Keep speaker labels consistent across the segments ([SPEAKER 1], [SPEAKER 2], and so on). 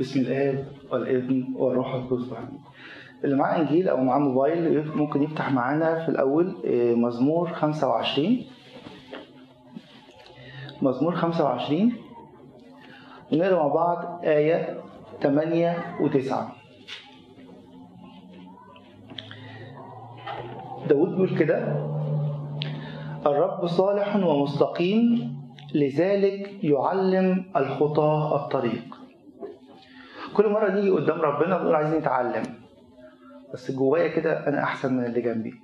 [SPEAKER 1] بسم الآب والابن والروح القدس. اللي معاه إنجيل أو معاه موبايل ممكن يفتح معانا في الأول آه، مزمور 25 مزمور 25 ونقرا مع بعض آية 8 و9 داود بيقول كده الرب صالح ومستقيم لذلك يعلم الخطاة الطريق. كل مرة نيجي قدام ربنا بنقول عايزين نتعلم. بس جوايا كده أنا أحسن من اللي جنبي.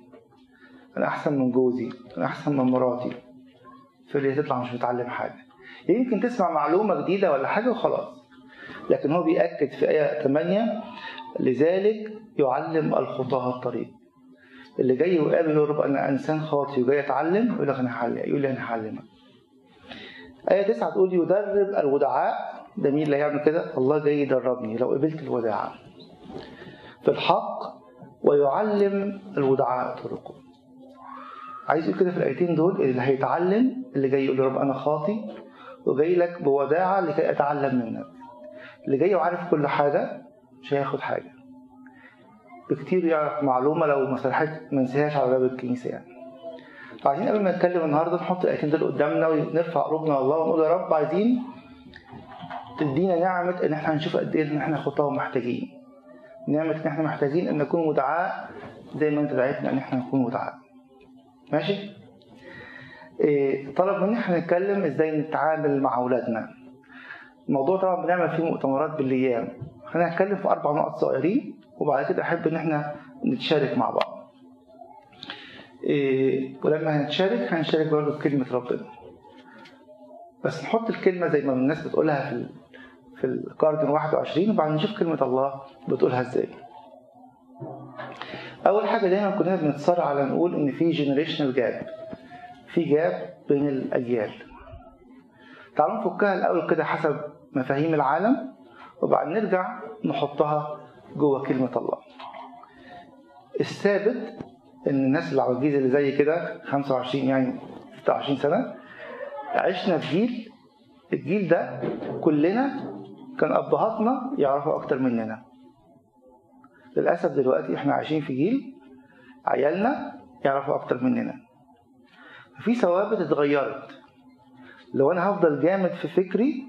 [SPEAKER 1] أنا أحسن من جوزي. أنا أحسن من مراتي. في اللي تطلع مش متعلم حاجة. يمكن تسمع معلومة جديدة ولا حاجة وخلاص. لكن هو بيأكد في آية 8 لذلك يعلم الخطاة الطريق. اللي جاي وقابل يقول رب أنا إنسان خاطئ وجاي أتعلم يقول لك أنا هعلم. يقول لي أنا هعلمك. آية 9 تقول يدرب الودعاء ده مين اللي هيعمل كده؟ الله جاي يدربني لو قبلت الوداعة في الحق ويعلم الودعاء طرقه. عايز يقول كده في الآيتين دول اللي هيتعلم اللي جاي يقول رب أنا خاطي وجاي لك بوداعة لكي أتعلم منك. اللي جاي وعارف كل حاجة مش هياخد حاجة. بكتير يعرف معلومة لو ما نسيهاش على باب الكنيسة يعني. فعايزين قبل ما نتكلم النهارده نحط الآيتين دول قدامنا ونرفع قلوبنا لله ونقول يا رب عايزين تدينا نعمة إن إحنا هنشوف قد إيه إن إحنا خطاة ومحتاجين. نعمة إن إحنا محتاجين إن نكون مدعاء زي ما أنت دعيتنا إن إحنا نكون مدعاء ماشي؟ إيه طلب مني إحنا نتكلم إزاي نتعامل مع أولادنا. الموضوع طبعا بنعمل فيه مؤتمرات بالايام خلينا نتكلم في أربع نقط صغيرين وبعد كده أحب إن إحنا نتشارك مع بعض. إيه ولما هنتشارك هنشارك برضه بكلمة ربنا. بس نحط الكلمة زي ما الناس بتقولها في. في الكاردن 21 وبعدين نشوف كلمة الله بتقولها إزاي. أول حاجة دايما كلنا بنتصارع على نقول إن في جنريشنال جاب في جاب بين الأجيال. تعالوا نفكها الأول كده حسب مفاهيم العالم وبعدين نرجع نحطها جوه كلمة الله. الثابت إن الناس العواجيز اللي زي كده 25 يعني 26 سنة عشنا في جيل الجيل ده كلنا كان أبهاتنا يعرفوا أكتر مننا. للأسف دلوقتي إحنا عايشين في جيل عيالنا يعرفوا أكتر مننا. في ثوابت اتغيرت. لو أنا هفضل جامد في فكري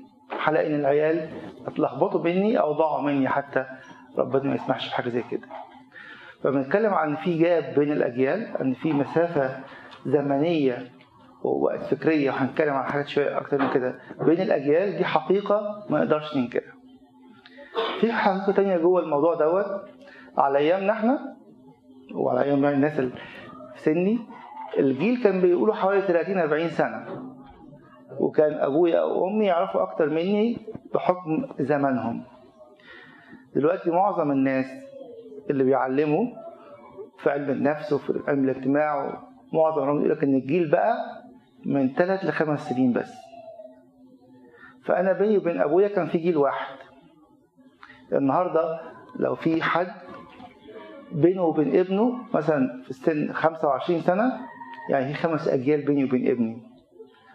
[SPEAKER 1] هلاقي إن العيال اتلخبطوا مني أو ضاعوا مني حتى ربنا ما يسمحش بحاجة زي كده. فبنتكلم عن في جاب بين الأجيال ان في مسافة زمنية ووقت فكريه وهنتكلم عن حاجات شوية أكتر من كده. بين الأجيال دي حقيقة ما نقدرش ننكرها. في حقيقة تانية جوه الموضوع دوت على أيامنا إحنا وعلى أيام الناس اللي في سني الجيل كان بيقولوا حوالي 30 40 سنة. وكان أبويا أو أمي يعرفوا أكتر مني بحكم زمنهم. دلوقتي معظم الناس اللي بيعلموا في علم النفس وفي علم الاجتماع معظم يقول لك إن الجيل بقى من ثلاث لخمس سنين بس. فأنا بيني وبين أبويا كان في جيل واحد. النهارده لو في حد بينه وبين ابنه مثلا في السن 25 سنة يعني في خمس أجيال بيني وبين ابني.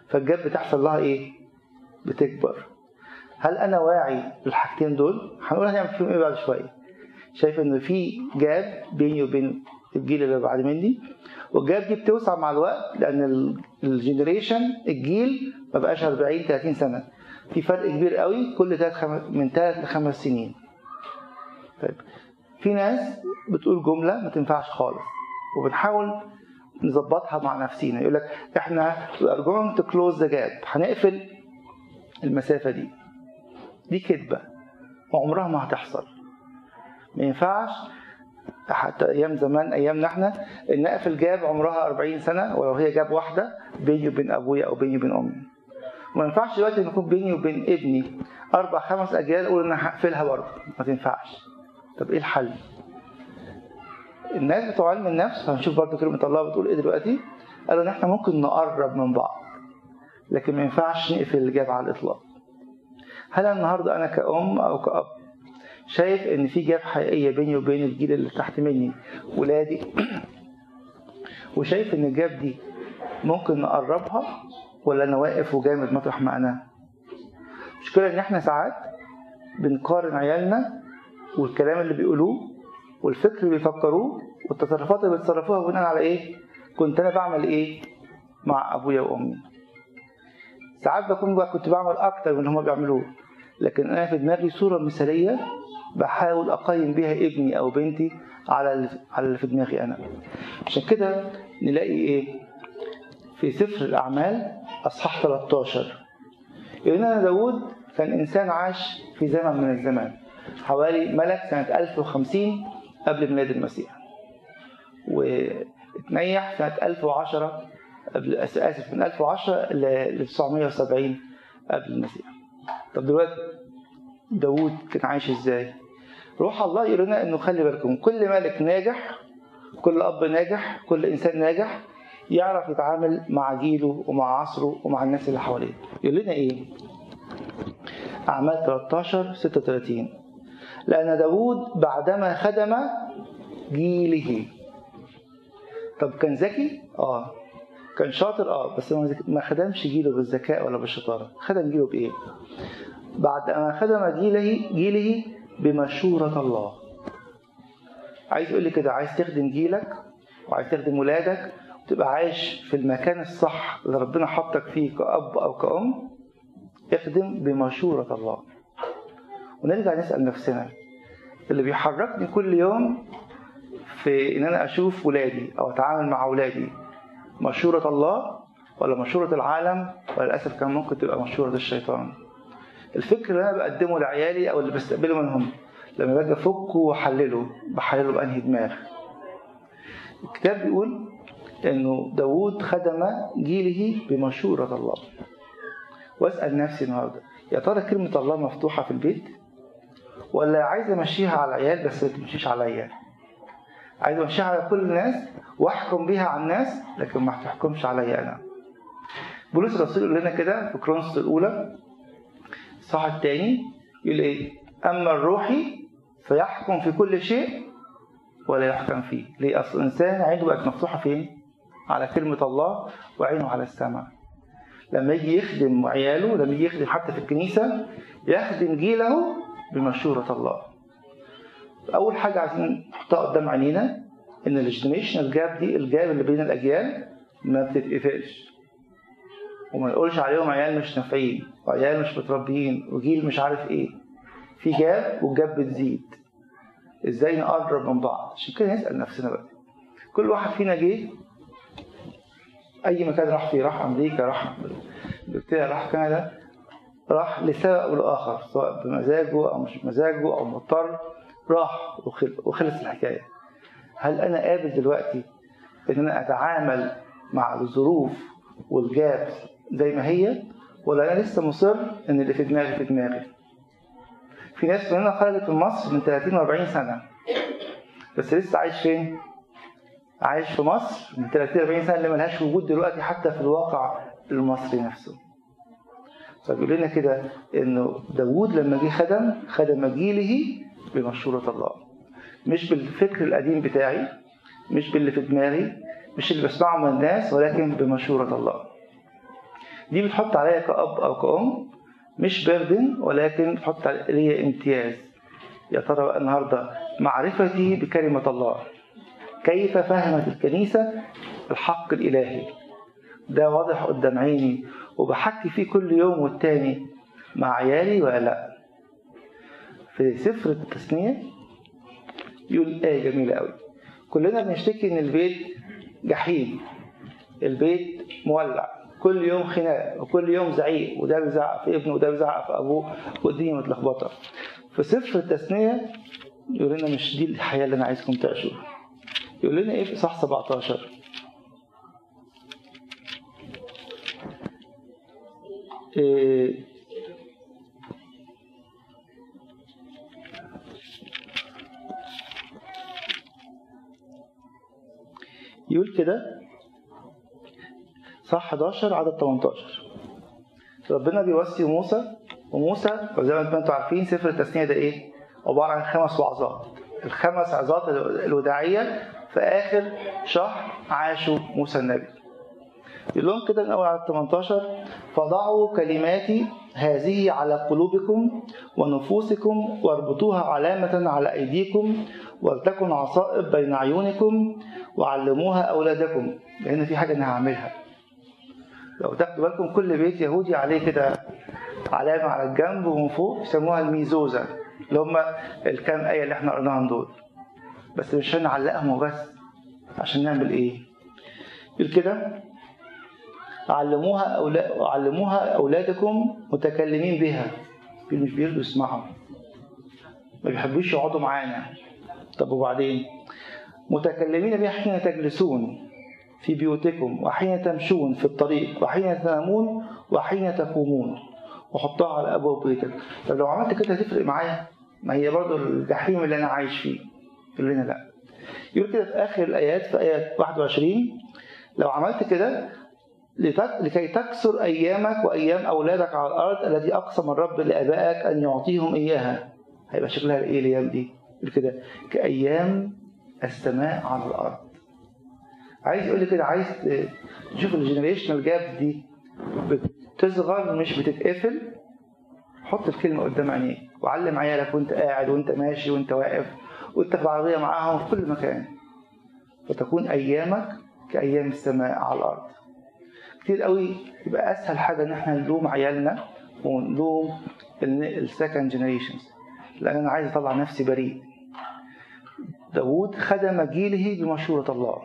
[SPEAKER 1] فال gap بتحصل لها إيه؟ بتكبر. هل أنا واعي للحاجتين دول؟ هنقول هنعمل فيهم إيه بعد شوية. شايف إن في gap بيني وبين الجيل اللي بعد مني وال gap دي بتوسع مع الوقت لأن ال generation الجيل ما بقاش 40 30 سنة. في فرق كبير قوي كل خم... من 3 لخمس سنين. طيب في ناس بتقول جملة ما تنفعش خالص وبنحاول نظبطها مع نفسينا. يقول لك إحنا we are going to close the gap. هنقفل المسافة دي. دي كذبه وعمرها ما هتحصل. ما ينفعش حتى أيام زمان أيامنا إحنا ان اقفل جاب عمرها 40 سنة ولو هي جاب واحدة بيني وبين أبويا أو بيني وبين أمي. وما ينفعش دلوقتي إن يكون بيني وبين ابني أربع خمس أجيال أقول أنا هقفلها برضه. ما تنفعش. طب إيه الحل؟ الناس بتوع علم النفس هنشوف برضه كلمة الله بتقول إيه دلوقتي؟ قالوا إن إحنا ممكن نقرب من بعض لكن ما ينفعش نقفل الجاب على الإطلاق. هل النهارده أنا كأم أو كأب شايف إن في جاب حقيقية بيني وبين الجيل اللي تحت مني ولادي. وشايف إن الجاب دي ممكن نقربها ولا أنا واقف وجامد مطرح ما أنا المشكلة إن إحنا ساعات بنقارن عيالنا والكلام اللي بيقولوه والفكر اللي بيفكروه والتصرفات اللي بيتصرفوها بناء على إيه؟ كنت أنا بعمل إيه مع أبويا وأمي؟ ساعات بكون بقى كنت بعمل أكتر من اللي هما بيعملوه لكن أنا في دماغي صورة مثالية بحاول أقيم بيها ابني أو بنتي على على اللي في دماغي أنا. عشان كده نلاقي إيه؟ في سفر الأعمال أصحاح 13 يقول لنا داود كان إنسان عاش في زمن من الزمان حوالي ملك سنة 1050 قبل ميلاد المسيح واتنيح سنة 1010 قبل آسف من 1010 ل 970 قبل المسيح. طب دلوقتي داوود كان عايش إزاي؟ روح الله يقول لنا إنه خلي بالكم كل ملك ناجح كل أب ناجح كل إنسان ناجح يعرف يتعامل مع جيله ومع عصره ومع الناس اللي حواليه. يقول لنا إيه؟ أعمال 13 36 لأن داوود بعدما خدم جيله. طب كان ذكي؟ آه. كان شاطر؟ آه. بس ما خدمش جيله بالذكاء ولا بالشطارة. خدم جيله بإيه؟ بعد ما خدم جيله جيله بمشورة الله. عايز يقول لي كده عايز تخدم جيلك وعايز تخدم ولادك وتبقى عايش في المكان الصح اللي ربنا حطك فيه كأب أو كأم اخدم بمشورة الله. ونرجع نسأل نفسنا اللي بيحركني كل يوم في إن أنا أشوف ولادي أو أتعامل مع ولادي مشورة الله ولا مشورة العالم؟ ولا للأسف كان ممكن تبقى مشورة الشيطان. الفكر اللي أنا بقدمه لعيالي أو اللي بستقبله منهم لما باجي أفكه وأحلله بحلله بأنهي دماغ. الكتاب بيقول إنه داوود خدم جيله بمشورة الله. واسأل نفسي النهارده يا ترى كلمة الله مفتوحة في البيت؟ ولا عايز أمشيها على العيال بس ما تمشيش عليا؟ عايز أمشيها على كل الناس وأحكم بيها على الناس لكن ما تحكمش عليا أنا. بولس الرسول يقول لنا كده في كرونس الأولى الصح الثاني يقول إيه؟ أما الروحي فيحكم في كل شيء ولا يحكم فيه. ليه؟ أصل الإنسان عينه بقت مفتوحة فين؟ على كلمة الله وعينه على السماء. لما يجي يخدم عياله لما يجي يخدم حتى في الكنيسة يخدم جيله بمشورة الله. أول حاجة عايزين نحطها قدام عينينا إن ال generational gap دي ال gap اللي بين الأجيال ما بتتقفلش. وما نقولش عليهم عيال مش نافعين. وعيال مش متربيين وجيل مش عارف إيه. في gap وال gap بتزيد. إزاي نقرب من بعض؟ عشان كده نسأل نفسنا بقى. كل واحد فينا جه أي مكان راح فيه راح أمريكا راح إنجلترا راح كندا راح لسبب أو لآخر سواء بمزاجه أو مش بمزاجه أو مضطر راح وخلص الحكاية. هل أنا قابل دلوقتي إن أنا أتعامل مع الظروف والجاب زي ما هي؟ ولا أنا لسه مصر إن اللي في دماغي في دماغي. في ناس مننا خرجت من مصر من 30 و40 سنة. بس لسه عايش فين؟ عايش في مصر من 30 40 سنة اللي ملهاش وجود دلوقتي حتى في الواقع المصري نفسه. فبيقول لنا كده إنه داوود لما جه خدم خدم جيله بمشورة الله. مش بالفكر القديم بتاعي مش باللي في دماغي مش اللي بسمعه من الناس ولكن بمشورة الله. دي بتحط عليا كأب أو كأم مش بردن ولكن بتحط عليا امتياز. يا ترى بقى النهاردة معرفتي بكلمة الله. كيف فهمت الكنيسة؟ الحق الإلهي. ده واضح قدام عيني وبحكي فيه كل يوم والتاني مع عيالي ولا لأ. في سفر التثنية يقول آية جميلة قوي كلنا بنشتكي إن البيت جحيم البيت مولع. كل يوم خناق وكل يوم زعيق وده بيزعق في ابنه وده بيزعق في أبوه والدنيا متلخبطه في سفر التثنية يقول لنا مش دي الحياة اللي أنا عايزكم تعيشوها. يقول لنا إيه؟ في صح 17 إيه. يقول كده صح 11 عدد 18 ربنا بيوصي موسى وموسى وزي ما أنتم عارفين سفر التثنيه ده إيه؟ عبارة عن خمس وعظات. الخمس عظات الوداعية في آخر شهر عاشوا موسى النبي. يقول لهم كده من أول على 18 فضعوا كلماتي هذه على قلوبكم ونفوسكم واربطوها علامة على أيديكم ولتكن عصائب بين عيونكم وعلموها أولادكم. لأن في حاجة أنا هعملها. لو تاخدوا بالكم كل بيت يهودي عليه كده علامة على الجنب ومن فوق يسموها الميزوزة اللي هم الكام آية اللي إحنا قريناهم دول. بس مش هنعلقهم وبس عشان نعمل إيه؟ يقول كده علموها أولا... علموها أولادكم متكلمين بها. مش بيرضوا يسمعوا. ما بيحبوش يقعدوا معانا. طب وبعدين؟ متكلمين بها حين تجلسون. في بيوتكم وحين تمشون في الطريق وحين تنامون وحين تقومون. وحطها على أبواب بيتك. طب لو عملت كده هتفرق معايا؟ ما هي برضه الجحيم اللي أنا عايش فيه. يقول لنا لا. يقول كده في آخر الآيات في آية 21 لو عملت كده لكي تكسر أيامك وأيام أولادك على الأرض التي أقسم الرب لأبائك أن يعطيهم إياها. هيبقى شكلها إيه الأيام دي كده كأيام السماء على الأرض. عايز يقول لي كده عايز تشوف الجنريشنال جاب دي بتصغر مش بتتقفل؟ حط الكلمة قدام عينيك وعلم عيالك وانت قاعد وانت ماشي وانت واقف وانت في العربية معاهم في كل مكان. فتكون أيامك كأيام السماء على الأرض. كتير قوي يبقى أسهل حاجة إن إحنا نلوم عيالنا ونلوم ال second generations لأن أنا عايز أطلع نفسي بريء. داود خدم جيله بمشورة الله.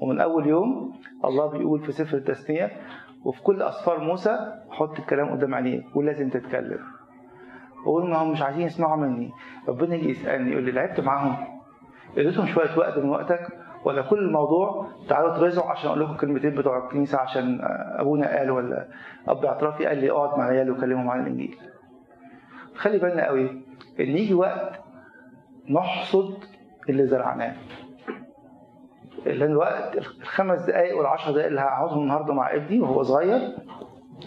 [SPEAKER 1] ومن أول يوم الله بيقول في سفر التثنية وفي كل أسفار موسى حط الكلام قدام عينيك ولازم تتكلم وأقول ما هم مش عايزين يسمعوا مني ربنا يجي يسألني يقول لي لعبت معاهم اديتهم شوية وقت من وقتك ولا كل الموضوع تعالوا ترزعوا عشان أقول لكم كلمتين بتوع الكنيسة عشان أبونا قال ولا أب اعترافي قال لي اقعد مع العيال وكلمهم عن الإنجيل. خلي بالنا قوي إن يجي وقت نحصد اللي زرعناه. الوقت الخمس دقائق والعشر دقائق اللي هقعدهم النهارده مع ابني وهو صغير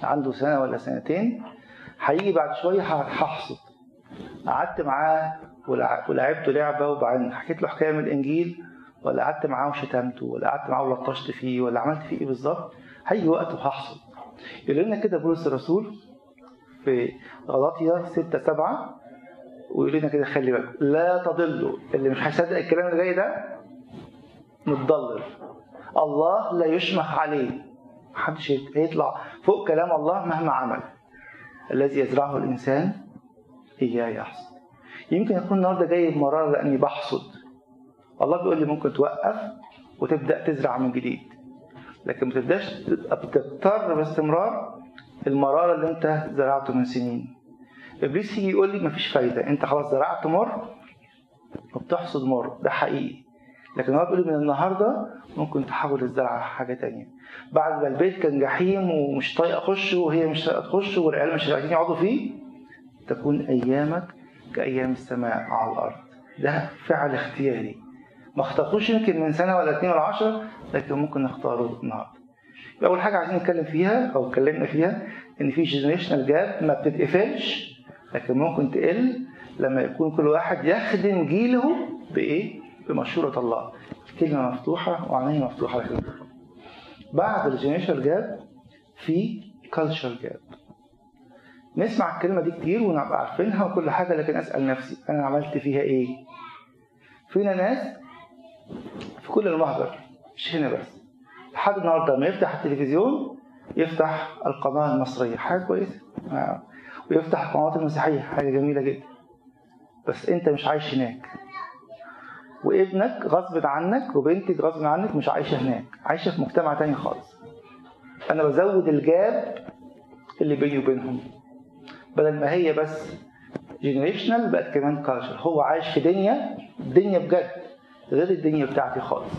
[SPEAKER 1] عنده سنة ولا سنتين هيجي بعد شوية هحصد. قعدت معاه ولعبته لعبة وبعدين حكيت له حكاية من الإنجيل ولا قعدت معاه وشتمته ولا قعدت معاه ولطشت فيه ولا عملت فيه إيه بالظبط هيجي وقت وهحصد يقول لنا كده بولس الرسول في غلاطيا 6 7 ويقول لنا كده خلي بالك لا تضلوا اللي مش هيصدق الكلام اللي جاي ده متضلل. الله لا يشمخ عليه. محدش هيطلع فوق كلام الله مهما عمل. الذي يزرعه الإنسان اياه يحصد. يمكن يكون النهارده جاي بمرارة لأني بحصد. الله بيقول لي ممكن توقف وتبدأ تزرع من جديد. لكن ما تبدأش تضطر باستمرار المرارة اللي أنت زرعته من سنين. إبليس يجي يقول لي مفيش فايدة. أنت خلاص زرعت مر وبتحصد مر. ده حقيقي. لكن هو بيقول من النهارده ممكن تحول الزرعة حاجة تانية بعد ما البيت كان جحيم ومش طايق أخشه وهي مش طايقة تخش والعيال مش عايزين يقعدوا فيه تكون أيامك كأيام السماء على الأرض ده فعل اختياري ما اخترتوش يمكن من سنة ولا اتنين ولا عشرة لكن ممكن نختاره النهارده. أول حاجة عايزين نتكلم فيها أو اتكلمنا فيها إن في generational gap ما بتتقفلش لكن ممكن تقل لما يكون كل واحد يخدم جيله بإيه؟ بمشوره الله. الكلمة مفتوحة وعينيه مفتوحة لكن بعد ال generational gap في كالتشر جاب. نسمع الكلمة دي كتير ونبقى عارفينها وكل حاجة لكن أسأل نفسي أنا عملت فيها إيه؟ فينا ناس في كل المهجر مش هنا بس. لحد النهارده لما يفتح التلفزيون يفتح القناة المصرية. حاجة كويسة. ويفتح القنوات المسيحية. حاجة جميلة جدا. بس أنت مش عايش هناك. وابنك غصب عنك وبنتك غصب عنك مش عايشة هناك عايشة في مجتمع تاني خالص. أنا بزود ال gap اللي بيني وبينهم. بدل ما هي بس generational بقت كمان culture هو عايش في دنيا دنيا بجد غير الدنيا بتاعتي خالص.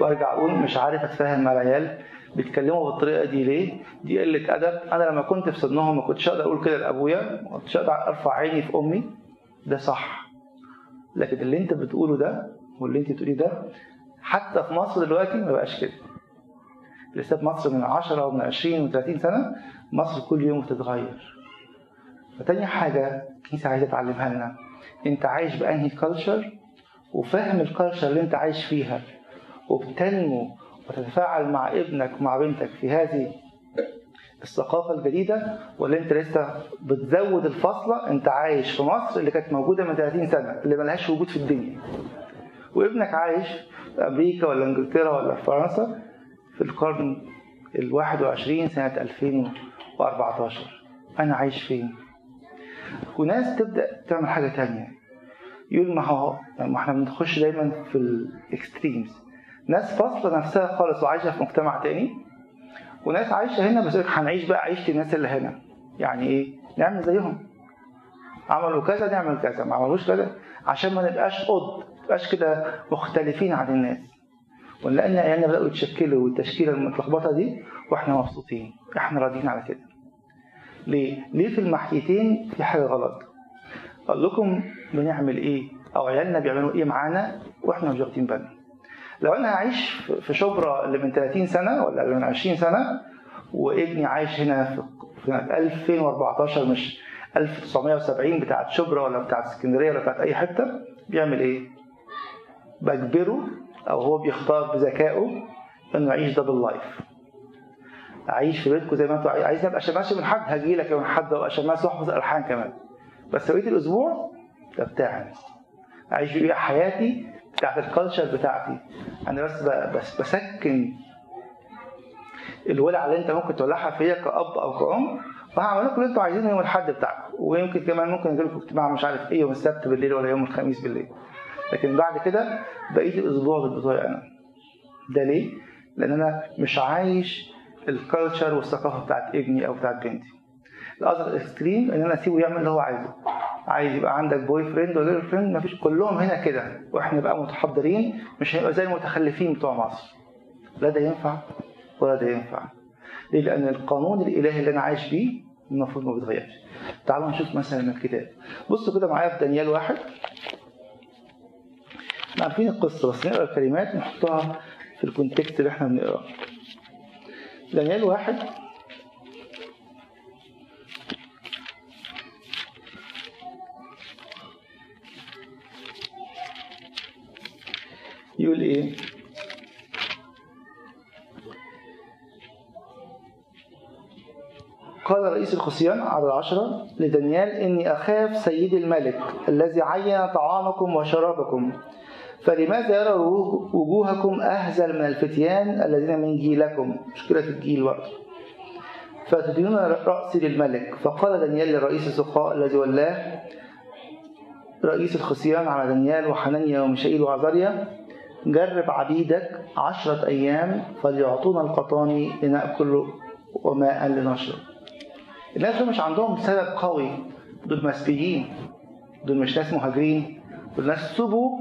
[SPEAKER 1] وأرجع أقول مش عارف أتفاهم مع العيال بيتكلموا بالطريقة دي ليه؟ دي قلة أدب. أنا لما كنت في سنهم ما كنتش أقدر أقول كده لأبويا ما كنتش أقدر أرفع عيني في أمي. ده صح. لكن اللي انت بتقوله ده واللي انت بتقوليه ده حتى في مصر دلوقتي ما بقاش كده. لسه في مصر من 10 ومن 20 و30 سنة مصر كل يوم بتتغير. فتاني حاجة الكنيسه عايزه تعلمها لنا. انت عايش بأنهي culture وفاهم ال culture اللي انت عايش فيها. وبتنمو وتتفاعل مع ابنك ومع بنتك في هذه الثقافة الجديدة ولا أنت لسه بتزود الفاصلة أنت عايش في مصر اللي كانت موجودة من 30 سنة اللي ملهاش وجود في الدنيا. وابنك عايش في أمريكا ولا إنجلترا ولا في فرنسا في القرن ال 21 سنة 2014 أنا عايش فين؟ وناس تبدأ تعمل حاجة تانية. يقول ما هو ما إحنا بنخش دايما في الاكستريمز ناس فاصلة نفسها خالص وعايشة في مجتمع تاني. وناس عايشة هنا بس هنعيش بقى عيشة الناس اللي هنا. يعني إيه؟ نعمل زيهم. عملوا كذا نعمل كذا. ما عملوش كذا عشان ما نبقاش قد ما نبقاش كده مختلفين عن الناس. ونلاقي عيالنا بدأوا يتشكلوا والتشكيلة المتلخبطة دي وإحنا مبسوطين. إحنا راضيين على كده. ليه؟ ليه في المحيتين في حاجة غلط؟ أقول لكم بنعمل إيه؟ أو عيالنا بيعملوا إيه معانا وإحنا مش واخدين بالنا. لو أنا هعيش في شبرا اللي من 30 سنة ولا اللي من 20 سنة وابني عايش هنا في سنة 2014 مش 1970 بتاعت شبرا ولا بتاعت اسكندرية ولا بتاعت أي حتة بيعمل إيه؟ بجبره أو هو بيختار بذكائه إنه يعيش double life أعيش في بيتكم زي ما أنتوا عايزين أبقى شماس من حد هاجي لك يوم حد وأبقى شماس وأحفظ الحان كمان. بس بقيه الأسبوع ده بتاعي أعيش بيه حياتي بتاعت ال culture بتاعتي. أنا بس بس بسكن الولع اللي أنت ممكن تولعها فيا كأب أو كأم وهعمل لكم اللي أنتوا عايزينه يوم الأحد بتاعكم. ويمكن كمان ممكن أجي لكم اجتماع مش عارف إيه يوم السبت بالليل ولا يوم الخميس بالليل. لكن بعد كده بقيه الأسبوع بتاعي أنا. ده ليه؟ لأن أنا مش عايش ال culture والثقافة بتاعت ابني أو بتاعت بنتي. ال other extreme إن أنا أسيبه يعمل اللي هو عايزه. عايز يبقى عندك boyfriend ولا friend مفيش كلهم هنا كده. وإحنا نبقى متحضرين مش هنبقى زي المتخلفين بتوع مصر. لا ده ينفع ولا ده ينفع. ليه؟ لأن القانون الإلهي اللي أنا عايش بيه المفروض ما بيتغيرش. تعالوا نشوف مثلا الكتاب. بصوا كده معايا في دانيال واحد. إحنا عارفين القصة بس نقرأ الكلمات نحطها في الكونتكست اللي إحنا بنقراه. دانيال واحد. يقول إيه؟ قال رئيس الخصيان على العشرة لدانيال إني أخاف سيد الملك الذي عين طعامكم وشرابكم فلماذا يرى وجوهكم أهزل من الفتيان الذين من جيلكم؟ مشكلة الجيل برضه فتدينون رأسي للملك. فقال دانيال لرئيس السقاء الذي ولاه رئيس الخصيان على دانيال وحنانيا وميشائيل وعزاريا جرب عبيدك عشرة أيام فليعطونا القطاني لنأكل وماء لنشرب. الناس دول مش عندهم سبب قوي. دول مسبيين دول مش ناس مهاجرين. دول ناس سبوا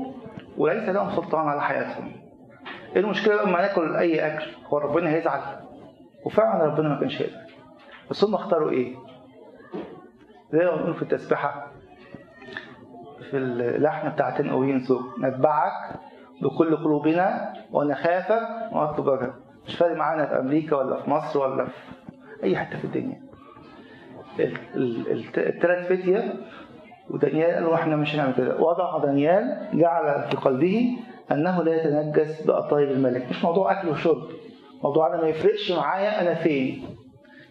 [SPEAKER 1] وليس لهم سلطان على حياتهم. إيه المشكلة لما ناكل أي أكل؟ هو ربنا هيزعل. وفعلا ربنا ما كانش هيزعل بس هم اختاروا إيه؟ زي ما بنقول في التسبيحة في اللحن بتاع تنقوين سوق نتبعك بكل قلوبنا ونخافك ونطلب وجهك مش فارق معانا في أمريكا ولا في مصر ولا في أي حتة في الدنيا. الثلاث فتية ودانيال قالوا إحنا مش هنعمل كده. وضع دانيال جعل في قلبه أنه لا يتنجس بقطايب الملك. مش موضوع أكل وشرب. موضوع أنا ما يفرقش معايا أنا فين.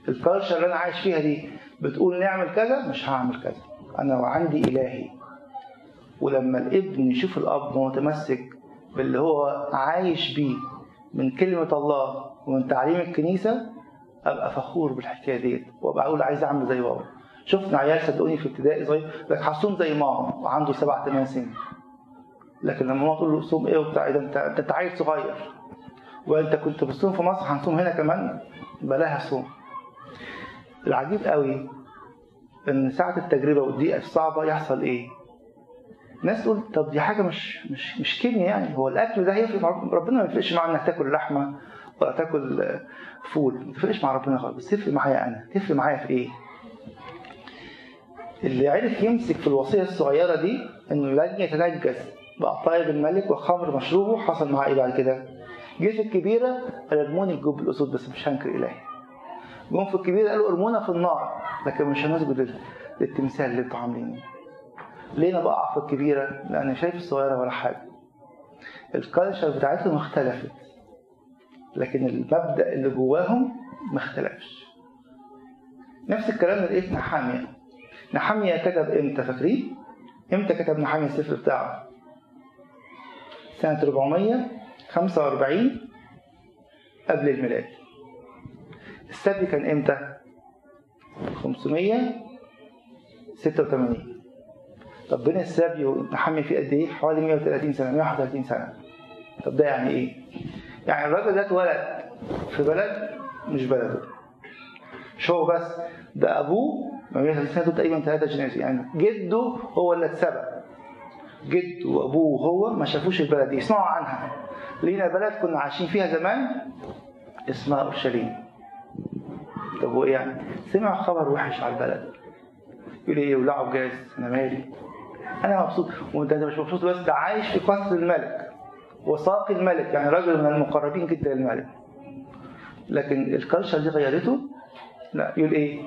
[SPEAKER 1] الكالتشر اللي أنا عايش فيها دي بتقول نعمل كذا مش هعمل كذا. أنا وعندي إلهي. ولما الابن يشوف الأب متمسك باللي هو عايش بيه من كلمة الله ومن تعليم الكنيسة أبقى فخور بالحكاية ديت وأبقى أقول عايز أعمل زي بابا. شفنا عيال صدقوني في ابتدائي صغير؟ لك حصون زي ماما وعنده سبع ثمان سنين. لكن لما ماما تقول له صوم إيه وبتاع ده أنت أنت عيل صغير. وانت كنت بتصوم في مصر هنصوم هنا كمان؟ بلاها صوم. العجيب قوي إن ساعة التجربة والدقيقة الصعبة يحصل إيه؟ ناس تقول طب دي حاجة مش مش مش كيمياء يعني. هو الأكل ده هيفرق مع ربنا ما يفرقش معاه إنك تاكل لحمة ولا تاكل فول ما تفرقش مع ربنا خالص. بس تفرق معايا أنا. تفرق معايا في إيه؟ اللي عرف يمسك في الوصية الصغيرة دي إنه لن يتنجس بقطايب الملك وخمر مشروبه حصل معاه إيه بعد كده؟ جه في الكبيرة ردموني الجب الأسود بس مش هنكر إلهي. جم في الكبيرة قالوا أرمونا في النار. لكن مش هنسجد للتمثال اللي أنتوا عاملينه. ليه أنا بقع في الكبيرة؟ لأن شايف الصغيرة ولا حاجة. الكالتشر بتاعتهم اختلفت. لكن المبدأ اللي جواهم ما اختلفش. نفس الكلام في نحامية. نحامية كتب إمتى؟ فاكرين؟ إمتى كتب نحامية السفر بتاعه؟ سنة 445 قبل الميلاد. السبي كان إمتى؟ 586 طب بين السبي ونحمي فيه قد إيه؟ حوالي 130 سنة 131 سنة. طب ده يعني إيه؟ يعني الراجل ده اتولد في بلد مش بلده. مش هو بس ده أبوه 130 سنة دول تقريبا ثلاثة generation يعني جده هو اللي اتسبق. جده وأبوه وهو ما شافوش البلد دي يسمعوا عنها. لينا بلد كنا عايشين فيها زمان اسمها أورشليم. طب وإيه يعني؟ سمع خبر وحش على البلد. يقول إيه؟ ولعوا جاز أنا مالي. أنا مبسوط. وانت مش مبسوط بس ده عايش في قصر الملك. وساقي الملك يعني راجل من المقربين جدا للملك. لكن ال culture دي غيرته؟ لا. يقول إيه؟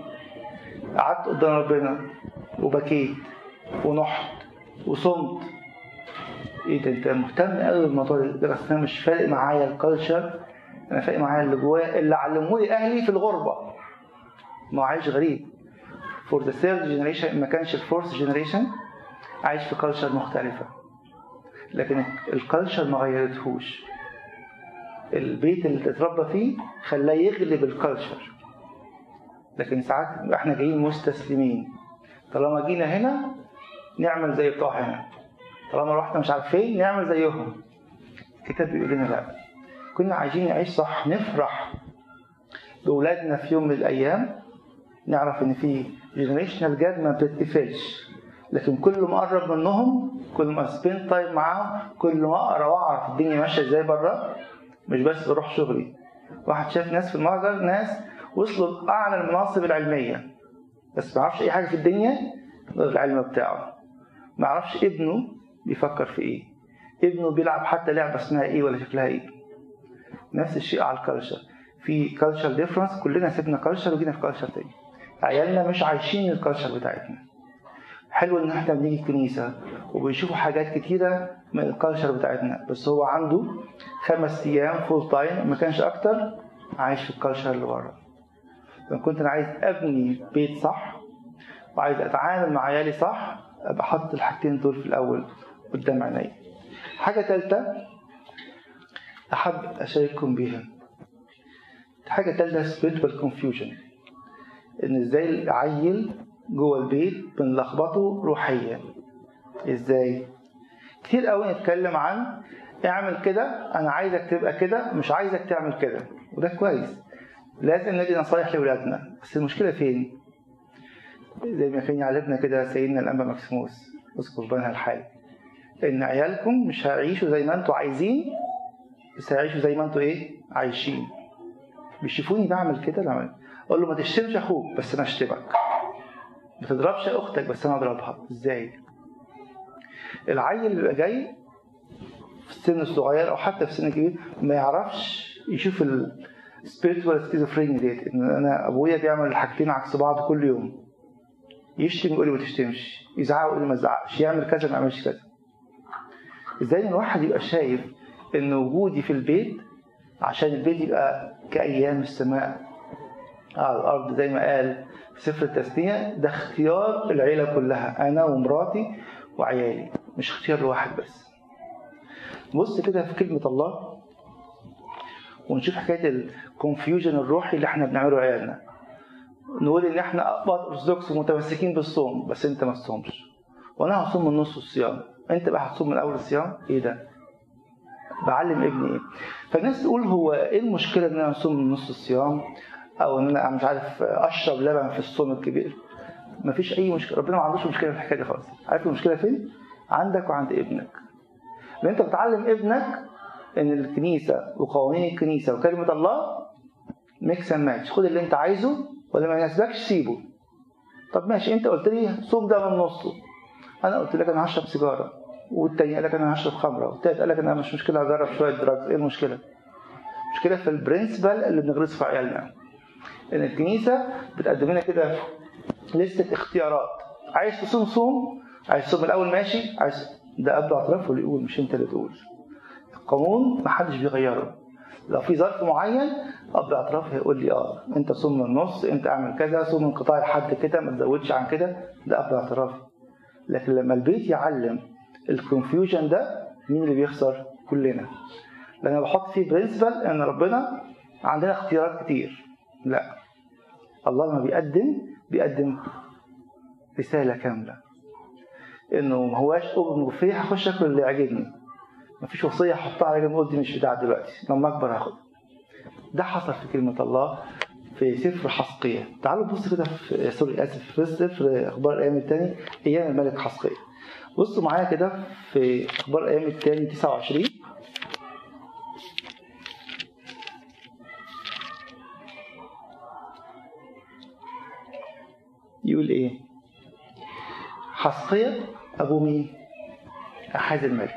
[SPEAKER 1] قعدت قدام ربنا وبكيت ونحت وصمت. إيه ده؟ أنت مهتم قوي بالموضوع ده. بس أنا مش فارق معايا ال culture أنا فارق معايا اللي جوايا اللي علموه لي أهلي في الغربة. ما عايش غريب. for the third generation ما كانش ال fourth generation عايش في culture مختلفة. لكن ال culture ما غيرتهوش. البيت اللي اتربى فيه خلاه يغلب ال culture لكن ساعات إحنا جايين مستسلمين. طالما جينا هنا نعمل زي بتوع هنا. طالما رحنا مش عارف فين نعمل زيهم. الكتاب بيقول لنا لا. كنا عايزين نعيش صح نفرح بأولادنا في يوم من الأيام. نعرف إن في generational gap ما بتتقفلش لكن كل ما أقرب منهم كل ما spend time معاهم كل ما أقرأ وأعرف الدنيا ماشية إزاي بره مش بس بروح شغلي. واحد شاف ناس في المهجر ناس وصلوا لأعلى المناصب العلمية. بس ما يعرفش أي حاجة في الدنيا غير العلم بتاعه. ما يعرفش ابنه بيفكر في إيه. ابنه بيلعب حتى لعبة اسمها إيه ولا شكلها إيه. نفس الشيء على ال culture في culture difference كلنا سيبنا culture وجينا في culture تاني. عيالنا مش عايشين ال culture بتاعتنا. حلو إن إحنا بنيجي الكنيسة وبيشوفوا حاجات كتيرة من ال culture بتاعتنا. بس هو عنده خمس أيام full time ما كانش أكتر عايش في ال culture اللي بره. لما كنت أنا عايز أبني بيت صح وعايز أتعامل مع عيالي صح أبقى أحط الحاجتين دول في الأول قدام عيني حاجة ثالثه أحب أشارككم بيها. حاجة ثالثه spiritual confusion. إن إزاي العيل جوه البيت بنلخبطه روحيا. إزاي؟ كتير قوي نتكلم عن اعمل كده أنا عايزك تبقى كده مش عايزك تعمل كده. وده كويس. لازم ندي نصايح لاولادنا بس المشكلة فين؟ زي ما كان يعلمنا كده سيدنا الانبا مكسيموس اسقف بنها الحالي إن عيالكم مش هيعيشوا زي ما أنتوا عايزين بس هيعيشوا زي ما أنتوا إيه؟ عايشين. بيشوفوني بعمل كده؟ لا. أقول له ما تشتمش أخوك بس أنا أشتمك. ما تضربش أختك بس أنا اضربها إزاي؟ العيل اللي بيبقى جاي في السن الصغير أو حتى في السن الكبير ما يعرفش يشوف ال spiritual schizophrenia ديت إن أنا أبويا بيعمل الحاجتين عكس بعض كل يوم. يشتم يقول لي ما تشتمش يزعق يقول لي ما تزعقش يعمل كذا ما يعملش كذا. إزاي الواحد يبقى شايف إن وجودي في البيت عشان البيت يبقى كأيام السماء على الأرض زي ما قال سفر التثنيه ده اختيار العيلة كلها أنا ومراتي وعيالي مش اختيار لواحد بس. بص كده في كلمة الله ونشوف حكاية الكونفيوجن الروحي اللي إحنا بنعمله عيالنا. نقول إن إحنا اقباط أرثوذكس ومتمسكين بالصوم بس أنت ما تصومش. وأنا هصوم من نص الصيام. أنت بقى هتصوم من أول الصيام؟ إيه ده؟ بعلم ابني إيه؟ فالناس تقول هو إيه المشكلة إن أنا اصوم من نص الصيام؟ أو إن أنا مش عارف أشرب لبن في الصوم الكبير. مفيش أي مشكلة. ربنا ما عندوش مشكلة في الحكاية دي خالص. عارف المشكلة فين؟ عندك وعند ابنك. لأن أنت بتعلم ابنك إن الكنيسة وقوانين الكنيسة وكلمة الله mix and match خد اللي أنت عايزه ولا ما يناسبكش سيبه. طب ماشي أنت قلت لي صوم ده من نصه. أنا قلت لك أنا هشرب سيجارة والتاني قال لك أنا هشرب خمرة والتالت قال لك أنا مش مشكلة هجرب شوية drugs إيه المشكلة؟ المشكلة في ال principle اللي بنغرسه في عيالنا. إن الكنيسة بتقدم لنا كده لستة اختيارات. عايز تصوم صوم عايز تصوم الأول ماشي عايز ده اب اعتراف اللي يقول مش أنت اللي تقول. القانون محدش بيغيره. لو في ظرف معين اب اعتراف هيقول لي آه أنت صوم من النص أنت اعمل كذا صوم انقطاع لحد كده ما تزودش عن كده ده اب اعتراف. لكن لما البيت يعلم ال confusion ده مين اللي بيخسر؟ كلنا. لما بحط فيه principle إن ربنا عندنا اختيارات كتير. لا. الله لما بيقدم بيقدم رسالة كاملة. إنه ما هواش بوفيه هخش آكل اللي يعجبني مفيش وصية أحطها على جنب دي مش بتاعت دلوقتي. لما أكبر هاخد. ده حصل في كلمة الله في سفر حسقية. تعالوا بصوا كده في سوري آسف في سفر أخبار الأيام الثاني أيام الملك حسقية. بصوا معايا كده في أخبار الأيام الثاني 29 يقول إيه؟ حسقية أبو مين؟ أحاز الملك.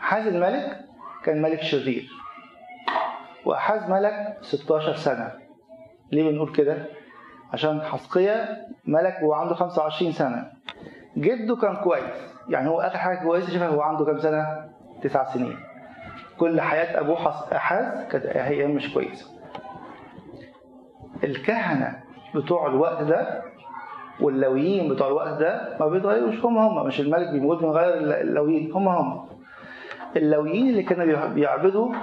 [SPEAKER 1] أحاز الملك كان ملك شرير. وأحاز ملك 16 سنة. ليه بنقول كده؟ عشان حسقية ملك وهو عنده 25 سنة. جده كان كويس. يعني هو آخر حاجة كويسة شافها هو عنده كام سنة؟ تسع سنين. كل حياة أبوه أحاز كانت هي مش كويسة. الكهنة بتوع الوقت ده واللويين بتوع الوقت ده ما بيتغيروش هم هم مش الملك بيموت بيغير اللويين هم هم. اللويين اللي كانوا بيعبدوا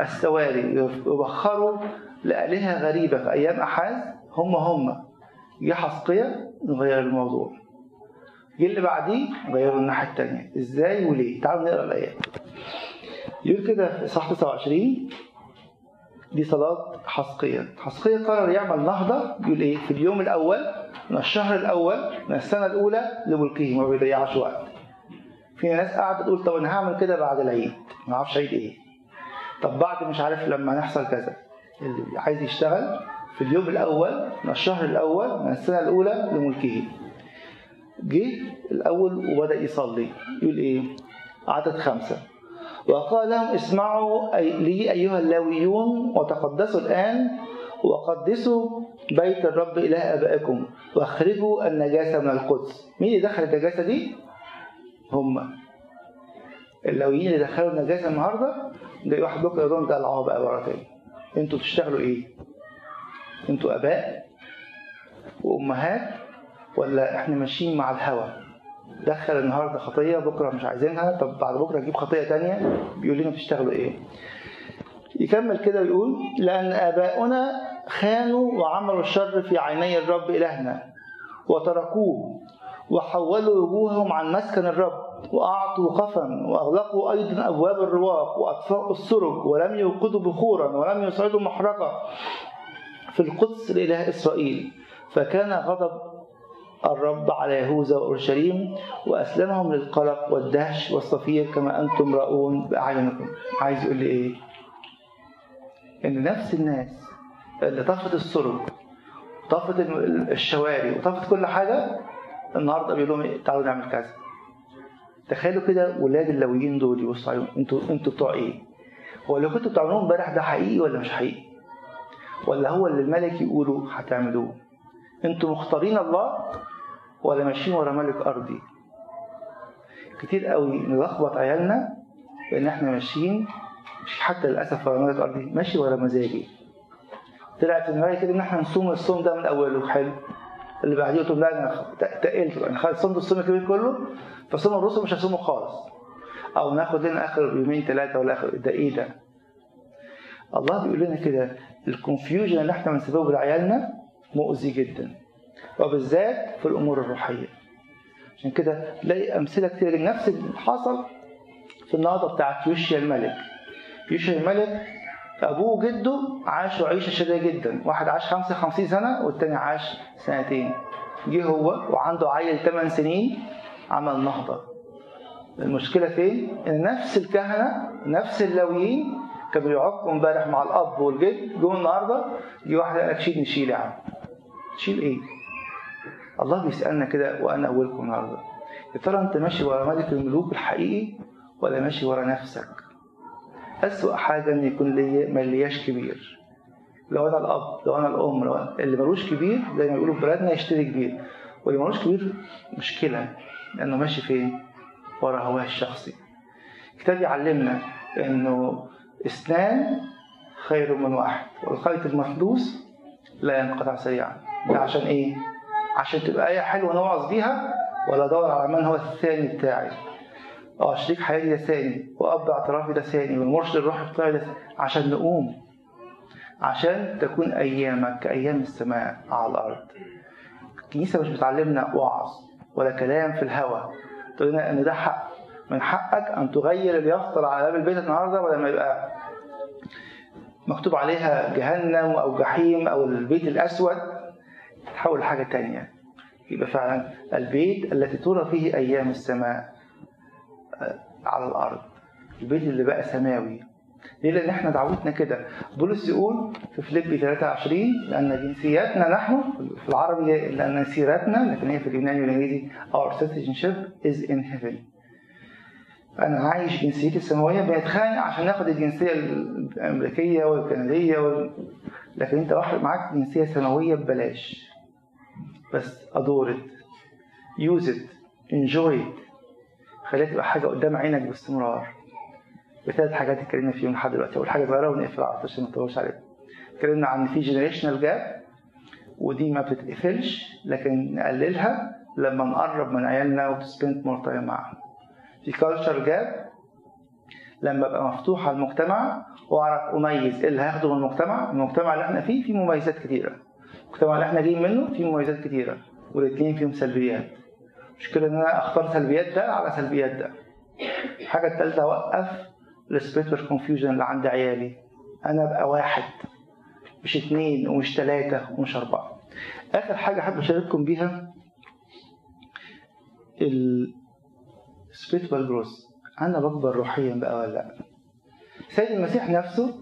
[SPEAKER 1] السواري يبخروا لآلهة غريبة في أيام أحاز هم هم. جه حسقية نغير الموضوع. جه اللي بعديه غيروا الناحية التانية. إزاي وليه؟ تعالوا نقرأ الآيات. يقول كده في صح 29 دي صلاة حسقية حسقية قرر يعمل نهضة يقول إيه؟ في اليوم الأول من الشهر الأول من السنة الأولى لملكه ما بيضيعش وقت. في ناس قاعدة تقول طب أنا هعمل كده بعد العيد؟ ما أعرفش عيد إيه. طب بعد مش عارف لما يحصل كذا. اللي عايز يشتغل في اليوم الأول من الشهر الأول من السنة الأولى لملكه. جه الأول وبدأ يصلي. يقول إيه؟ عدد خمسة. وقال لهم اسمعوا لي أيها اللاويون وتقدسوا الآن وقدسوا بيت الرب إله آبائكم واخرجوا النجاسة من القدس مين اللي دخل النجاسة دي؟ هم اللاويين اللي دخلوا النجاسة النهاردة جاي واحد بكرة يقول لهم طلعوها بقى بره تاني أنتوا بتشتغلوا إيه؟ أنتوا آباء وأمهات ولا إحنا ماشيين مع الهوى دخل النهارده خطية بكرة مش عايزينها طب بعد بكرة نجيب خطية تانية بيقول لنا بتشتغلوا إيه؟ يكمل كده ويقول لأن آباؤنا خانوا وعملوا الشر في عيني الرب إلهنا وتركوه وحولوا وجوههم عن مسكن الرب وأعطوا قفا وأغلقوا أيضا أبواب الرواق وأطفأوا السرج ولم يوقدوا بخورا ولم يصعدوا محرقة في القدس لإله إسرائيل فكان غضب الرب على يهوذا وأورشليم وأسلمهم للقلق والدهش والصفير كما أنتم رأون بأعينكم عايز يقول لي إيه؟ إن نفس الناس طفت السرج طفت الشوارع وطفت كل حاجة النهارده بيقول لهم تعالوا نعمل كذا تخيلوا كده ولاد اللويين دول يبصوا عليهم أنتوا أنتوا بتوع إيه؟ هو اللي كنتوا بتعملوه امبارح ده حقيقي ولا مش حقيقي؟ ولا هو اللي الملك يقولوا هتعملوه؟ أنتوا مختارين الله ولا ماشيين ورا ملك أرضي؟ كتير قوي نلخبط عيالنا بإن إحنا ماشيين مش حتى للأسف ورا ملك أرضي ماشي ورا مزاجي طلعت الملك كده ان إحنا نصوم الصوم ده من أوله. حلو. اللي بعديه تقول لا أنا تقلت يعني خلاص صمت الصوم الكبير كله فصوم الرسل مش هصومه خالص. أو ناخد لنا آخر يومين ثلاثة ولا آخر ده إيه ده؟ الله بيقول لنا كده الكونفيوجن اللي إحنا بنسببه لعيالنا مؤذي جدا. وبالذات في الأمور الروحية. عشان كده تلاقي أمثلة كتير نفس اللي حصل في النهضه بتاعت يوشيا الملك. يوشيا الملك أبوه وجده عاشوا عيشة شديدة جدا. واحد عاش 55 سنة والتاني عاش سنتين. جه هو وعنده عيل 8 سنين عمل نهضة. المشكلة فين؟ إن نفس الكهنة نفس اللاويين كانوا بيعقوا امبارح مع الأب والجد. جم النهارده جه واحد قال لك شيل نشيل يا عم. تشيل إيه؟ الله بيسألنا كده وأنا اولكم النهارده. يا ترى أنت ماشي ورا ملك الملوك الحقيقي ولا ماشي ورا نفسك؟ أسوأ حاجة إن يكون لي ما لياش كبير. لو أنا الأب لو أنا الأم لو أنا اللي ملوش كبير زي ما بيقولوا في بلادنا يشتري كبير. واللي ملوش كبير مشكلة لأنه ماشي فين؟ ورا هواه الشخصي. الكتاب يعلمنا إنه اثنان خير من واحد والخيط المفلوس لا ينقطع سريعا. ده عشان إيه؟ عشان تبقى إيه حلوة نوعظ بيها ولا ادور على من هو الثاني بتاعي. آه شريك حياتي ده ثاني واب اعترافي ده ثاني والمرشد الروحي بتاعي ده عشان نقوم عشان تكون أيامك كايام السماء على الأرض. الكنيسة مش بتعلمنا وعظ ولا كلام في الهوى. تقول لنا إن ده حق من حقك أن تغير اليافطه على باب البيت النهارده بدل ما يبقى مكتوب عليها جهنم أو جحيم أو البيت الأسود. تحول لحاجة تانية. يبقى فعلا البيت التي ترى فيه أيام السماء على الأرض. البيت اللي بقى سماوي. ليه؟ لأن إحنا دعوتنا كده. بولس يقول في فيليبي 23 لأن جنسياتنا نحن في العربي لأن سيرتنا لكن هي في اليوناني والإنجليزي our citizenship is in heaven. أنا عايش جنسيتي السماوية بنتخانق عشان ناخد الجنسية الأمريكية والكندية وال... لكن أنت واحد معاك جنسية سماوية ببلاش. بس أدور use it enjoy خليها تبقى حاجة قدام عينك باستمرار. بثلاث حاجات اتكلمنا فيهم لحد دلوقتي. أول حاجة صغيرة ونقفل على عشان ما نطولش عليها اتكلمنا عن في generational gap ودي ما بتتقفلش لكن نقللها لما نقرب من عيالنا وت spend more time معاهم. في culture gap لما أبقى مفتوح على المجتمع وأعرف أميز إيه اللي هاخده من المجتمع. المجتمع اللي إحنا فيه فيه مميزات كتيرة. المجتمع اللي إحنا جايين منه فيه مميزات كتيرة. والاثنين فيهم سلبيات. مشكلة إن أنا أختار سلبيات ده على سلبيات ده. الحاجة الثالثة أوقف ال spiritual confusion اللي عند عيالي. أنا أبقى واحد مش اثنين ومش ثلاثة ومش أربعة. آخر حاجة حابب أشارككم بيها ال spiritual growth أنا بكبر روحيا بقى ولا لأ؟ سيد المسيح نفسه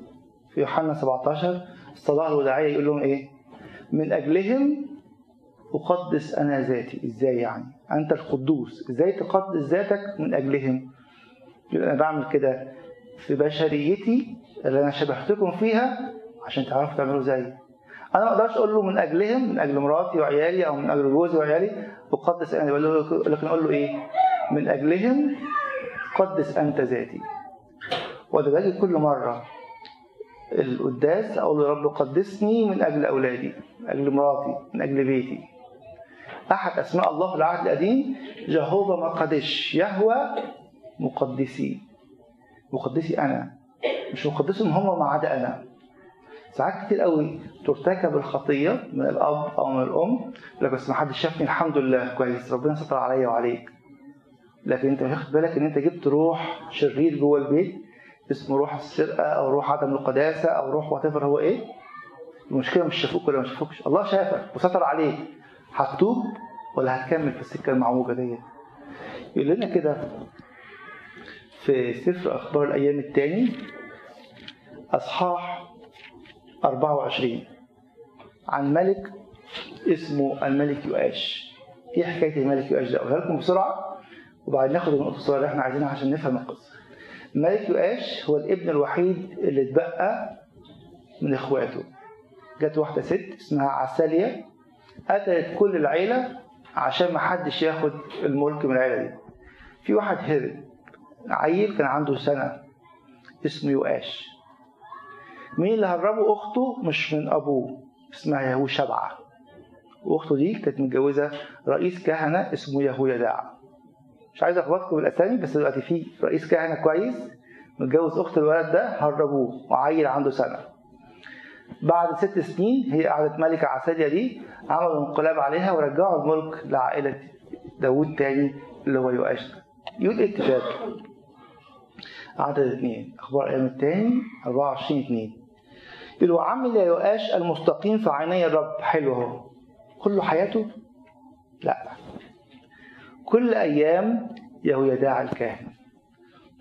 [SPEAKER 1] في يوحنا 17 الصلاة الوداعية يقول لهم إيه؟ من أجلهم أقدس أنا ذاتي. إزاي يعني؟ أنت القدوس. إزاي تقدس ذاتك من أجلهم. يقول أنا بعمل كده في بشريتي اللي أنا شبهتكم فيها عشان تعرفوا تعملوا زيي. أنا ما أقدرش أقول له من أجلهم من أجل مراتي وعيالي أو من أجل جوزي وعيالي أقدس أنا لكن أقول له إيه؟ من أجلهم قدس أنت ذاتي. وده باجي كل مرة القداس أقول له يا رب قدسني من أجل أولادي من أجل مراتي من أجل بيتي. أحد أسماء الله في العهد القديم جهوفا مقدش يهوى مقدسي. مقدسي أنا. مش مقدسهم هم ما عدا أنا. ساعات كتير قوي ترتكب الخطية من الأب أو من الأم لك بس ما حدش شافني الحمد لله. كويس. ربنا ستر عليا وعليك. لكن أنت مش واخد بالك إن أنت جبت روح شرير جوه البيت؟ اسمه روح السرقة أو روح عدم القداسة أو روح وات هو إيه؟ المشكلة مش شافوك ولا ما شافوكش. الله شافك وستر عليك. هتتوب ولا هتكمل في السكة المعوجة ديت؟ يقول لنا كده في سفر أخبار الأيام الثاني أصحاح 24 عن ملك اسمه الملك يؤاش. إيه حكاية الملك يؤاش ده؟ أقولها لكم بسرعة وبعدين ناخد النقطه الصغيره اللي إحنا عايزينها عشان نفهم القصة. الملك يؤاش هو الابن الوحيد اللي اتبقى من إخواته. جت واحدة ست اسمها عسالية قتلت كل العيلة عشان ما حدش ياخد الملك من العيلة دي. في واحد هرب. عيل كان عنده سنة اسمه يؤاش مين اللي هربه؟ أخته مش من أبوه اسمها يهو شبعة. وأخته دي كانت متجوزة رئيس كهنة اسمه يهويداع مش عايز أخبطكم بالأسامي بس دلوقتي في رئيس كهنة كويس متجوز أخت الولد ده هربوه وعيل عنده سنة. بعد ست سنين هي قعدت ملكة عسالية دي عملوا انقلاب عليها ورجعوا الملك لعائلة داوود تاني اللي هو يؤاش يقول إيه الكتاب عدد اثنين أخبار أيام التاني 24 2 يقول وعمل يؤاش المستقيم في عيني الرب. حلو أهو. كل حياته؟ لا. كل أيام يهويداع الكاهن.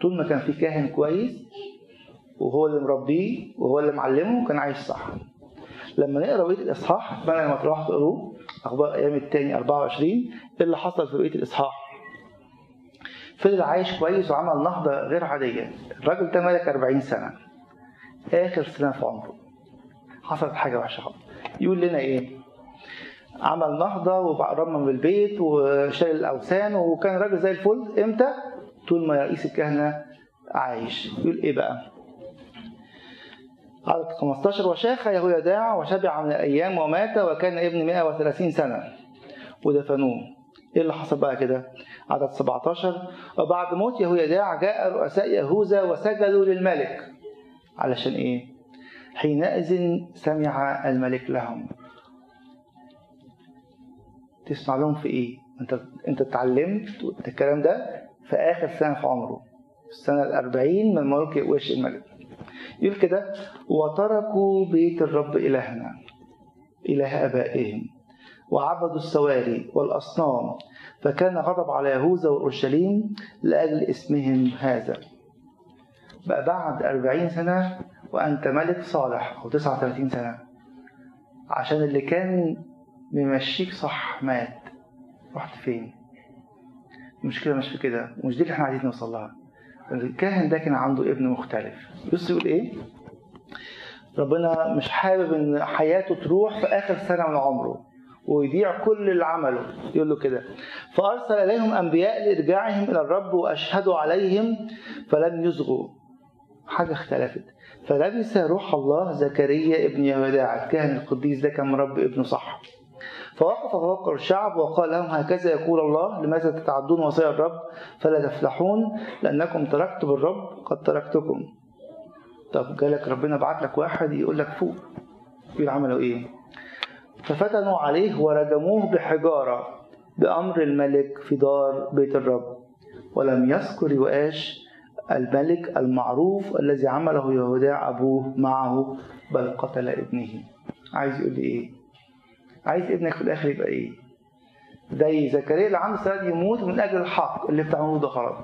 [SPEAKER 1] طول ما كان في كاهن كويس وهو اللي مربيه وهو اللي معلمه كان عايش صح. لما نقرأ بقية الإصحاح اتمنى لما تروحوا تقروه أخبار أيام التاني 24 إيه اللي حصل في بقية الإصحاح؟ فضل عايش كويس وعمل نهضة غير عادية. الراجل ده ملك 40 سنة. آخر سنة في عمره. حصلت حاجة وحشة خالص. يقول لنا إيه؟ عمل نهضة ورمم البيت وشال الأوثان وكان راجل زي الفل. إمتى؟ طول ما رئيس الكهنة عايش. يقول إيه بقى؟ عدد 15 وشاخ يهويداع وشبع من الأيام ومات وكان ابن 130 سنة. ودفنوه. إيه اللي حصل بقى كده؟ عدد 17 وبعد موت يهويداع جاء رؤساء يهوذا وسجدوا للملك. علشان إيه؟ حينئذ سمع الملك لهم. تسمع لهم في إيه؟ أنت أنت اتعلمت الكلام ده في آخر سنة في عمره السنة الأربعين من ملك وش الملك. يقول كده وتركوا بيت الرب إلهنا إله آبائهم وعبدوا السواري والأصنام فكان غضب على يهوذا وأورشليم لأجل اسمهم هذا. بقى بعد أربعين سنة وأنت ملك صالح أو تسعة وثلاثين سنة عشان اللي كان ممشيك صح مات. رحت فين؟ المشكلة مش في كده ومش دي اللي إحنا عايزين نوصل لها. الكاهن ده كان عنده ابن مختلف. بص يقول إيه؟ ربنا مش حابب إن حياته تروح في آخر سنة من عمره ويضيع كل اللي عمله. يقول له كده. فأرسل إليهم أنبياء لإرجاعهم إلى الرب واشهدوا عليهم فلم يصغوا. حاجة اختلفت. فلبس روح الله زكريا ابن يهوداع الكاهن القديس ده كان مرب ابنه صح. فوقف فوقر الشعب وقال لهم هكذا يقول الله لماذا تتعدون وصايا الرب؟ فلا تفلحون لأنكم تركتم الرب قد تركتكم. طب جالك ربنا بعت لك واحد يقول لك فوق. يقول عملوا إيه؟ ففتنوا عليه ورجموه بحجارة بأمر الملك في دار بيت الرب. ولم يذكر يؤاش الملك المعروف الذي عمله يهوداع أبوه معه بل قتل ابنه. عايز يقول لي إيه؟ عايز ابنك في الآخر يبقى إيه؟ زي زكريا اللي عنده سنة يموت من أجل الحق اللي بتعملوه ده غلط.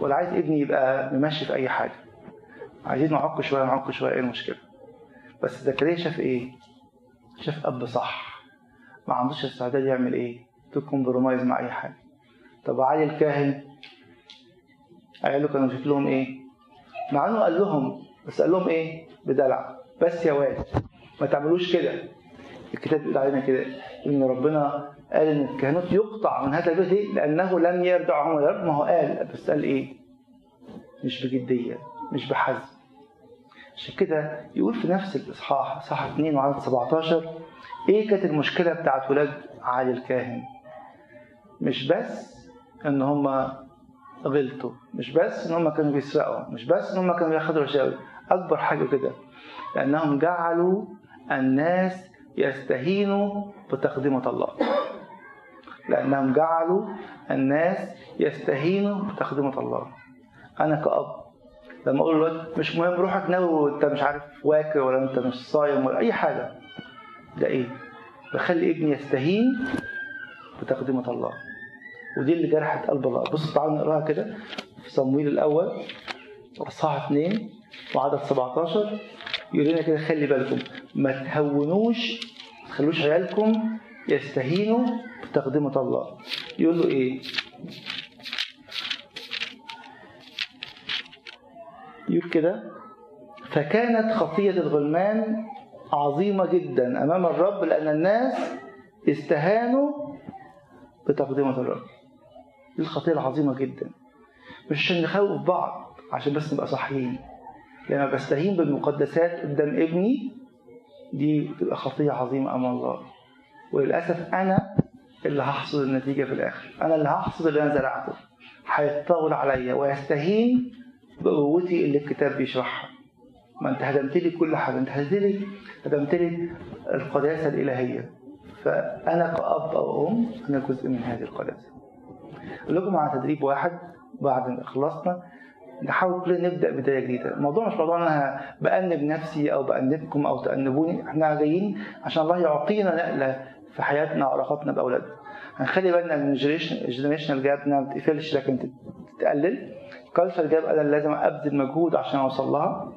[SPEAKER 1] ولا عايز ابني يبقى ممشي في أي حاجة. عايزين نعق شوية نعق شوية إيه المشكلة؟ بس زكريا شاف إيه؟ شاف أب صح. ما عندوش استعداد يعمل إيه؟ تكمبرومايز مع أي حاجة. طب علي الكاهن؟ عياله كانوا شكلهم إيه؟ مع إنه قال لهم بس قال لهم إيه؟ بدلع. بس يا واد ما تعملوش كده. الكتاب بيقول علينا كده إن ربنا قال إن الكهنوت يقطع من هذا ليه؟ لأنه لم يرجعهم يا رب ما هو قال بس قال إيه؟ مش بجدية مش بحزم عشان كده يقول في نفس الإصحاح إصحاح 2 وعدد 17 إيه كانت المشكلة بتاعت ولاد علي الكاهن؟ مش بس إن هم غلطوا مش بس إن هم كانوا بيسرقوا مش بس إن هم كانوا بياخدوا رشاوي أكبر حاجة كده لأنهم جعلوا الناس يستهينوا بتقدمة الله. لأنهم جعلوا الناس يستهينوا بتقدمة الله. أنا كأب لما أقول للواد مش مهم روحك ناوي وأنت مش عارف واكر ولا أنت مش صايم ولا أي حاجة. ده إيه؟ بخلي ابني يستهين بتقدمة الله. ودي اللي جرحت قلب الله. بص تعالوا نقراها كده. في صمويل الأول أصحاح 2 وعدد 17 يقول لنا كده خلي بالكم. ما تهونوش ما تخلوش عيالكم يستهينوا بتقدمة الله. يقول له إيه؟ يقول كده فكانت خطية الغلمان عظيمة جدا أمام الرب لأن الناس استهانوا بتقدمة الرب. دي الخطية العظيمة جدا. مش عشان نخوف بعض عشان بس نبقى صحيين. لما بستهين بالمقدسات قدام ابني دي بتبقى خطية عظيمة أمام الله. وللأسف أنا اللي هحصد النتيجة في الآخر. أنا اللي هحصد اللي أنا زرعته. هيتطاول عليا ويستهين بقوتي اللي الكتاب بيشرحها. ما أنت هدمت لي كل حاجة. أنت هدمت لي هدمت لي القداسة الإلهية. فأنا كأب أو أم أنا جزء من هذه القداسة. أقول لكم على تدريب واحد بعد ما خلصنا نحاول كلنا نبدأ بداية جديدة. الموضوع مش موضوع إن أنا بأنب نفسي أو بأنبكم أو تأنبوني. إحنا جايين عشان الله يعطينا نقلة في حياتنا وعلاقاتنا بأولادنا. هنخلي بالنا إن ال generational gap ما بتقفلش لكن تقلل ال culture gap أنا لازم أبذل مجهود عشان أوصل لها.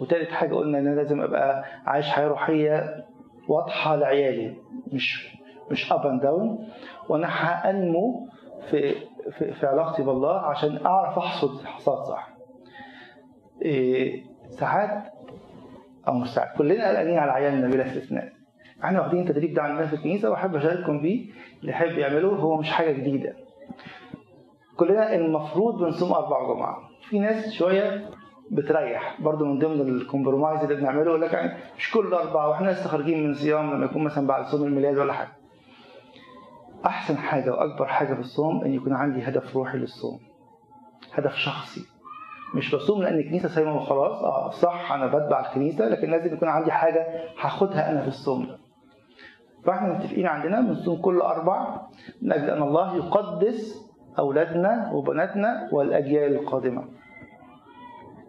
[SPEAKER 1] وتالت حاجة قلنا إن أنا لازم أبقى عايش حياة روحية واضحة لعيالي مش مش up and down وأنا هانمو في في, علاقتي بالله عشان أعرف أحصد حصاد صح. إيه ساعات أو مش ساعات كلنا قلقانين على عيالنا بلا استثناء. إحنا واخدين التدريب ده عندنا في الكنيسة وأحب أشارككم بيه اللي يحب يعمله هو مش حاجة جديدة. كلنا المفروض بنصوم أربع جمعة. في ناس شوية بتريح برضو من ضمن الكومبرومايز اللي بنعمله يقول لك يعني مش كل أربعة وإحنا لسه خارجين من صيام لما يكون مثلا بعد صوم الميلاد ولا حاجة أحسن حاجة وأكبر حاجة في الصوم إن يكون عندي هدف روحي للصوم. هدف شخصي. مش بصوم لأن الكنيسة صايمه وخلاص. آه صح أنا بتبع الكنيسة لكن لازم يكون عندي حاجة هاخدها أنا في الصوم ده. فإحنا متفقين عندنا بنصوم كل أربع من أجل أن الله يقدس أولادنا وبناتنا والأجيال القادمة.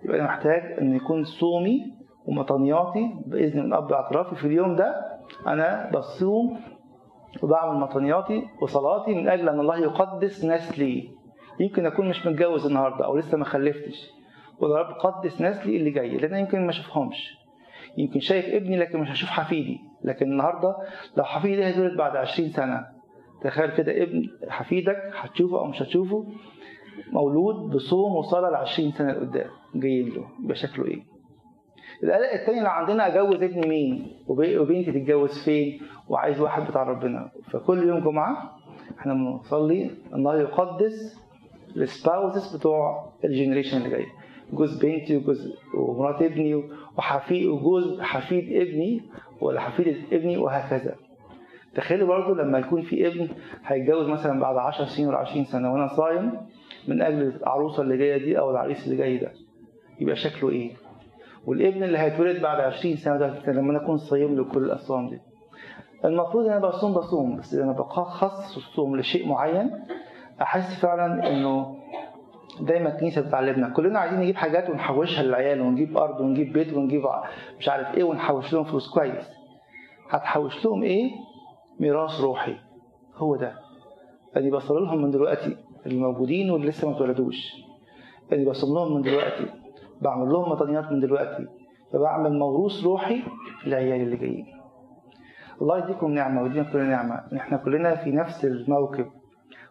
[SPEAKER 1] يبقى أنا محتاج أن يكون صومي ومطنياتي بإذن من أب اعترافي في اليوم ده أنا بصوم وبعمل مطنياتي وصلاتي من أجل أن الله يقدس نسلي يمكن أكون مش متجوز النهارده أو لسه ما خلفتش. ويا رب قدس نسلي اللي جاي لأن يمكن ما اشوفهمش يمكن شايف ابني لكن مش هشوف حفيدي. لكن النهارده لو حفيدي هيتولد بعد 20 سنة. تخيل كده ابن حفيدك هتشوفه أو مش هتشوفه مولود بصوم وصلاة ل 20 سنة لقدام جايين له يبقى شكله إيه؟ القلق التاني اللي عندنا أجوز ابني مين؟ وبنتي تتجوز فين؟ وعايز واحد بتاع ربنا. فكل يوم جمعة إحنا بنصلي الله يقدس ال spouses بتوع ال generation اللي جاي جوز بنتي وجوز ومرات ابني وحفيد وجوز حفيد ابني ولا حفيدة ابني وهكذا. تخيلوا برضو لما يكون في ابن هيتجوز مثلا بعد 10 سنين ولا 20 سنة وأنا صايم من أجل العروسة اللي جاية دي أو العريس اللي جاي ده. يبقى شكله إيه؟ والابن اللي هيتولد بعد 20 سنة ده لما أنا أكون صايم له كل الأصوام دي. المفروض إن أنا بصوم بصوم. بس لما بخصص الصوم لشيء معين أحس فعلا إنه دايما الكنيسة بتعلمنا. كلنا عايزين نجيب حاجات ونحوشها للعيال ونجيب أرض ونجيب بيت ونجيب مش عارف إيه ونحوش لهم فلوس. كويس. هتحوش لهم إيه؟ ميراث روحي. هو ده. اني بصل لهم من دلوقتي اللي موجودين واللي لسه ما اتولدوش. اني بصوم لهم من دلوقتي بعمل لهم مطنيات من دلوقتي فبعمل موروث روحي للعيال اللي جايين. الله يديكم نعمة ويدينا كلنا نعمة. ان إحنا كلنا في نفس الموكب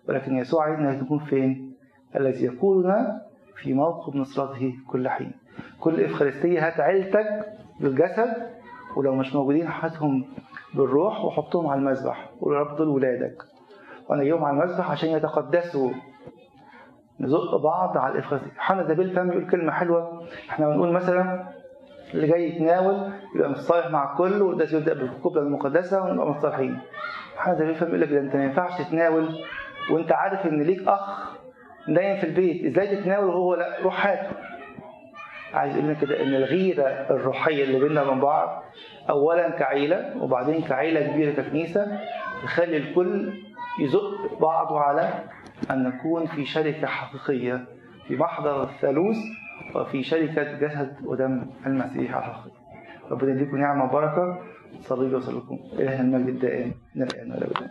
[SPEAKER 1] ولكن يسوع عايزنا نكون فين؟ الذي يقودنا في موقف نصرته كل حين. كل إفخارستية هات عيلتك بالجسد ولو مش موجودين هاتهم بالروح وحطهم على المذبح رب دول ولادك. وأنا جايبهم على المذبح عشان يتقدسوا. نزق بعض على الافخارستيه حنا زبيل فهم يقول كلمة حلوة. إحنا بنقول مثلا اللي جاي يتناول يبقى متصالح مع الكل وده يبدا بالقبله المقدسة ونبقى متصالحين. حنا زبيل فهم يقول لك ده أنت ما ينفعش تتناول. وأنت عارف إن ليك أخ نايم في البيت إزاي تتناول وهو لا؟ روح هاته عايز يقول لنا كده إن الغيرة الروحية اللي بيننا وبين بعض اولا كعيلة وبعدين كعيلة كبيرة ككنيسة تخلي الكل يزق بعضه على أن نكون في شركة حقيقية في محضر الثالوث وفي شركة جسد ودم المسيح الحقيقي. ربنا يديكم نعمة وبركة. صلي وسلمكم إلى المجد الدائم. من الآن وإلى الابد